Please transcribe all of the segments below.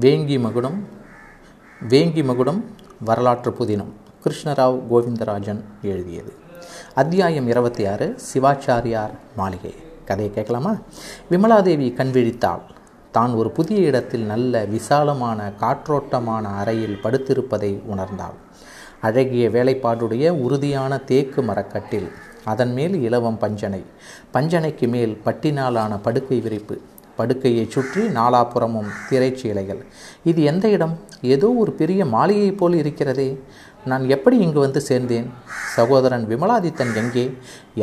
வேங்கி மகுடம் வேங்கி மகுடம் வரலாற்று புதினம். கிருஷ்ணராவ் கோவிந்தராஜன் எழுதியது. அத்தியாயம் இருபத்தி ஆறு சிவாச்சாரியார் மாளிகை. கதையை கேட்கலாமா? விமலாதேவி கண்விழித்தாள் தான் ஒரு புதிய இடத்தில் நல்ல விசாலமான காற்றோட்டமான அறையில் படுத்திருப்பதை உணர்ந்தாள். அழகிய வேலைப்பாடுடைய உறுதியான தேக்கு மரக்கட்டில் அதன் மேல் இலவம் பஞ்சனை. பஞ்சனைக்கு மேல் பட்டினாலான படுக்கை விரிப்பு. படுக்கையை சுற்றி நாலாபுறமும் திரைச்சீலைகள் இது எந்த இடம்? ஏதோ ஒரு பெரிய மாளிகை போல் இருக்கிறதே. நான் எப்படி இங்கு வந்து சேர்ந்தேன்? சகோதரன் விமலாதித்தன் எங்கே?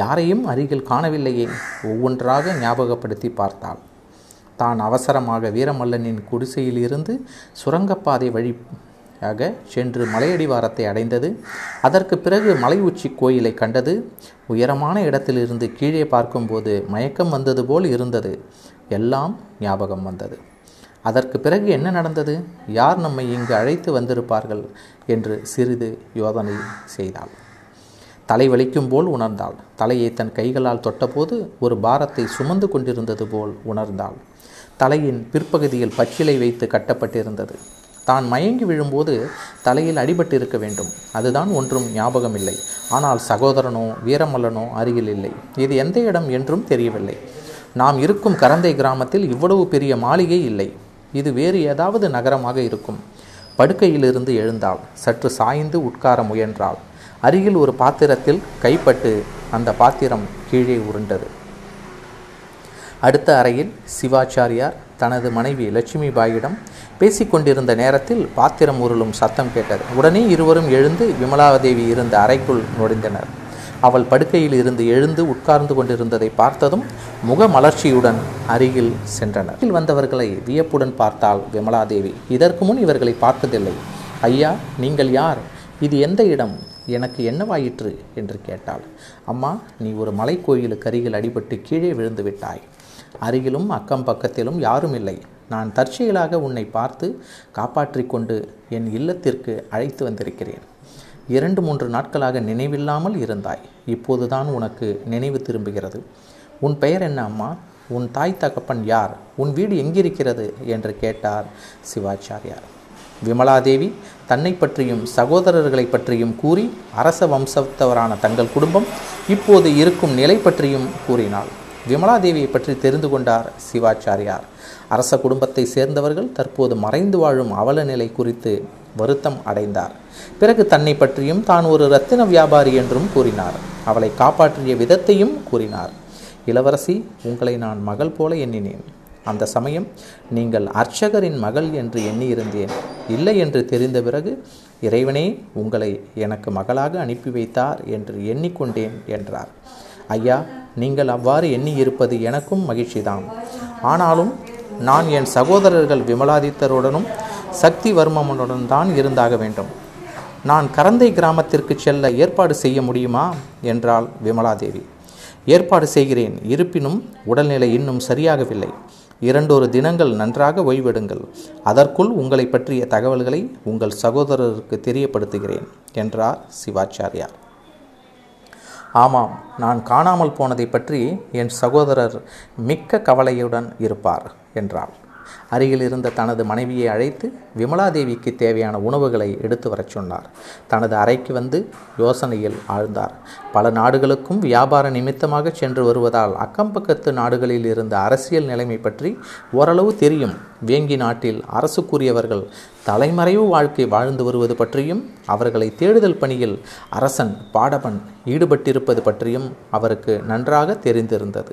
யாரையும் அருகில் காணவில்லையே. ஒவ்வொன்றாக ஞாபகப்படுத்தி பார்த்தாள். தான் அவசரமாக வீரமல்லனின் குடிசையிலிருந்து சுரங்கப்பாதை வழியாக சென்று மலையடிவாரத்தை அடைந்தது. அதற்கு பிறகு மலை உச்சி கோயிலை கண்டது. உயரமான இடத்திலிருந்து கீழே பார்க்கும்போது மயக்கம் வந்தது போல் இருந்தது. எல்லாம் ஞாபகம் வந்தது. அதற்கு பிறகு என்ன நடந்தது? யார் நம்மை இங்கு அழைத்து வந்திருப்பார்கள்? என்று சிறிது யோதனை செய்தாள். தலை வலிக்கும் போல் உணர்ந்தாள். தலையை தன் கைகளால் தொட்டபோது ஒரு பாரத்தை சுமந்து கொண்டிருந்தது போல் உணர்ந்தாள். தலையின் பிற்பகுதியில் பச்சிலை வைத்து கட்டப்பட்டிருந்தது. தான் மயங்கி விழும்போது தலையில் அடிபட்டு இருக்க வேண்டும். அதுதான் ஒன்றும் ஞாபகமில்லை. ஆனால் சகோதரனோ வீரமல்லனோ அருகில் இல்லை. இது எந்த இடம் என்றும் தெரியவில்லை. நாம் இருக்கும் கரந்தை கிராமத்தில் இவ்வளவு பெரிய மாளிகை இல்லை. இது வேறு ஏதாவது நகரமாக இருக்கும். படுக்கையிலிருந்து எழுந்தாள். சற்று சாய்ந்து உட்கார முயன்றாள். அருகில் ஒரு பாத்திரத்தில் கைப்பட்டு அந்த பாத்திரம் கீழே உருண்டது. அடுத்த அறையில் சிவாச்சாரியார் தனது மனைவி லட்சுமி பாயிடம் பேசிக்கொண்டிருந்த நேரத்தில் பாத்திரம் உருளும் சத்தம் கேட்டது. உடனே இருவரும் எழுந்து விமலாதேவி இருந்த அறைக்குள் நுழைந்தனர். அவள் படுக்கையில் இருந்து எழுந்து உட்கார்ந்து கொண்டிருந்ததை பார்த்ததும் முகமலர்ச்சியுடன் அருகில் சென்றனர். வந்தவர்களை வியப்புடன் பார்த்தாள் விமலாதேவி. இதற்கு முன் இவர்களை பார்த்ததில்லை. ஐயா நீங்கள் யார்? இது எந்த இடம்? எனக்கு என்னவாயிற்று? என்று கேட்டாள். அம்மா நீ ஒரு மலை கோயிலுக்கு அருகில் அடிபட்டு கீழே விழுந்து விட்டாய். அருகிலும் அக்கம் பக்கத்திலும் யாரும் இல்லை. நான் தற்செயலாக உன்னை பார்த்து காப்பாற்றி கொண்டு என் இல்லத்திற்கு அழைத்து வந்திருக்கிறேன். இரண்டு மூன்று நாட்களாக நினைவில்லாமல் இருந்தாய். இப்போதுதான் உனக்கு நினைவு திரும்புகிறது. உன் பெயர் என்ன அம்மா? உன் தாய் தகப்பன் யார்? உன் வீடு எங்கிருக்கிறது? என்று கேட்டார் சிவாச்சாரியார். விமலாதேவி தன்னை பற்றியும் சகோதரர்களை பற்றியும் கூறி அரச வம்சத்தவரான தங்கள் குடும்பம் இப்போது இருக்கும் நிலை பற்றியும் கூறினாள். விமலாதேவியை பற்றி தெரிந்து கொண்டார் சிவாச்சாரியார். அரச குடும்பத்தை சேர்ந்தவர்கள் தற்போது மறைந்து வாழும் அவல நிலை குறித்து வருத்தம் அடைந்தார். பிறகு தன்னை பற்றியும் தான் ஒரு ரத்தின வியாபாரி என்றும் கூறினார். அவளை காப்பாற்றிய விதத்தையும் கூறினார். இளவரசி உங்களை நான் மகள் போல எண்ணினேன். அந்த சமயம் நீங்கள் அர்ச்சகரின் மகள் என்று எண்ணியிருந்தேன். இல்லை என்று தெரிந்த பிறகு இறைவனே உங்களை எனக்கு மகளாக அனுப்பி வைத்தார் என்று எண்ணிக்கொண்டேன் என்றார். ஐயா நீங்கள் அவ்வாறு எண்ணியிருப்பது எனக்கும் மகிழ்ச்சிதான். ஆனாலும் நான் என் சகோதரர்கள் விமலாதித்தருடனும் சக்தி வர்மனுடன் தான் இருந்தாக வேண்டும். நான் கரந்தை கிராமத்திற்கு செல்ல ஏற்பாடு செய்ய முடியுமா? என்றாள் விமலாதேவி. ஏற்பாடு செய்கிறேன். இருப்பினும் உடல்நிலை இன்னும் சரியாகவில்லை. இரண்டொரு தினங்கள் நன்றாக ஓய்வெடுங்கள். அதற்குள் உங்களை பற்றிய தகவல்களை உங்கள் சகோதரருக்கு தெரியப்படுத்துகிறேன் என்றார் சிவாச்சாரியார். ஆமாம் நான் காணாமல் போனதை பற்றி என் சகோதரர் மிக்க கவலையுடன் இருப்பார் என்றாள். அருகில் இருந்த தனது மனைவியை அழைத்து விமலாதேவிக்கு தேவையான உணவுகளை எடுத்து வரச் சொன்னார். தனது அறைக்கு வந்து யோசனையில் ஆழ்ந்தார். பல நாடுகளுக்கும் வியாபார நிமித்தமாக சென்று வருவதால் அக்கம் பக்கத்து நாடுகளில் இருந்த அரசியல் நிலைமை பற்றி ஓரளவு தெரியும். வேங்கி நாட்டில் அரசுக்குரியவர்கள் தலைமறைவு வாழ்க்கை வாழ்ந்து வருவது பற்றியும் அவர்களை தேடுதல் பணியில் அரசன் பாடவன் ஈடுபட்டிருப்பது பற்றியும் அவருக்கு நன்றாக தெரிந்திருந்தது.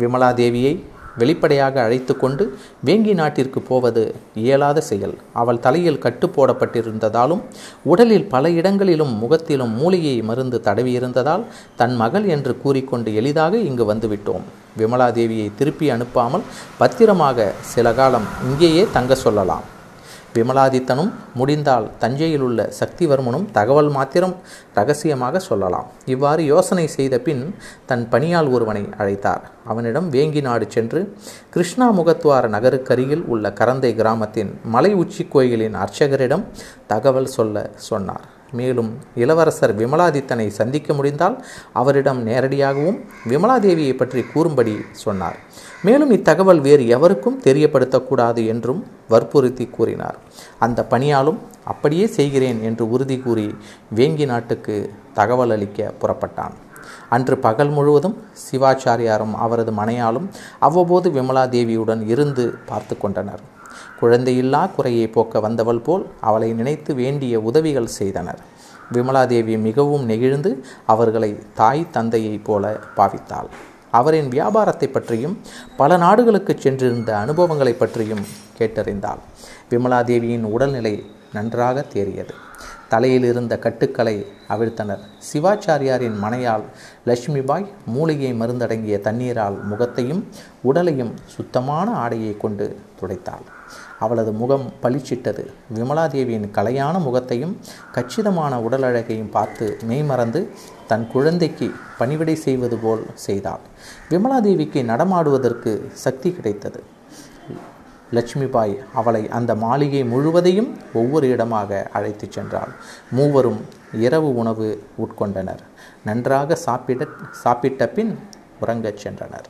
விமலாதேவியை வெளிப்படையாக அழைத்து கொண்டு வேங்கி நாட்டிற்கு போவது இயலாத செயல். அவள் தலையில் கட்டு போடப்பட்டிருந்ததாலும் உடலில் பல இடங்களிலும் முகத்திலும் மூலிகை மருந்து தடவியிருந்ததால் தன் மகள் என்று கூறிக்கொண்டு எளிதாக இங்கு வந்துவிட்டோம். விமலாதேவியை திருப்பி அனுப்பாமல் பத்திரமாக சில காலம் இங்கேயே தங்க சொல்லலாம். விமலாதித்தனும் முடிந்தால் தஞ்சையில் உள்ள சக்திவர்மனும் தகவல் மாத்திரம் ரகசியமாக சொல்லலாம். இவ்வாறு யோசனை செய்த பின் தன் பணியால் ஒருவனை அழைத்தார். அவனிடம் வேங்கி நாடு சென்று கிருஷ்ணா முகத்வார நகருக்கருகில் உள்ள கரந்தை கிராமத்தின் மலை உச்சி கோயிலின் அர்ச்சகரிடம் தகவல் சொல்ல சொன்னார். மேலும் இளவரசர் விமலாதித்தனை சந்திக்க முடிந்தால் அவரிடம் நேரடியாகவும் விமலாதேவியை பற்றி கூறும்படி சொன்னார். மேலும் இத்தகவல் வேறு எவருக்கும் தெரியப்படுத்தக்கூடாது என்றும் வற்புறுத்தி கூறினார். அந்த பணியாலும் அப்படியே செய்கிறேன் என்று உறுதி கூறி வேங்கி நாட்டுக்கு தகவல் அளிக்க புறப்பட்டான். அன்று பகல் முழுவதும் சிவாச்சாரியாரும் அவரது மனையாலும் அவ்வப்போது விமலா தேவியுடன் இருந்து பார்த்து கொண்டனர். குழந்தையில்லா குறையை போக்க வந்தவள் போல் அவளை நினைத்து வேண்டிய உதவிகள் செய்தனர். விமலாதேவி மிகவும் நெகிழ்ந்து அவர்களை தாய் தந்தையைப் போல பாவித்தாள். அவரின் வியாபாரத்தை பற்றியும் பல நாடுகளுக்கு சென்றிருந்த அனுபவங்களை பற்றியும் கேட்டறிந்தாள். விமலாதேவியின் உடல்நிலை நன்றாக தேறியது. தலையில் இருந்த கட்டுக்களை அவிழ்த்தனர். சிவாச்சாரியாரின் மனையால் லட்சுமிபாய் மூலிகை மருந்தடங்கிய தண்ணீரால் முகத்தையும் உடலையும் சுத்தமான ஆடையை கொண்டு துடைத்தாள். அவளது முகம் பளிச்சிட்டது. விமலாதேவியின் கலையான முகத்தையும் கச்சிதமான உடல் அழகையும் பார்த்து மெய்மறந்து தன் குழந்தைக்கு பணிவிடை செய்வது போல் செய்தாள். விமலாதேவிக்கு நடமாடுவதற்கு சக்தி கிடைத்தது. லட்சுமிபாய் அவளை அந்த மாளிகை முழுவதையும் ஒவ்வொரு இடமாக அழைத்துச் சென்றாள். மூவரும் இரவு உணவு உட்கொண்டனர். நன்றாக சாப்பிட சாப்பிட்ட பின் உறங்கச் சென்றனர்.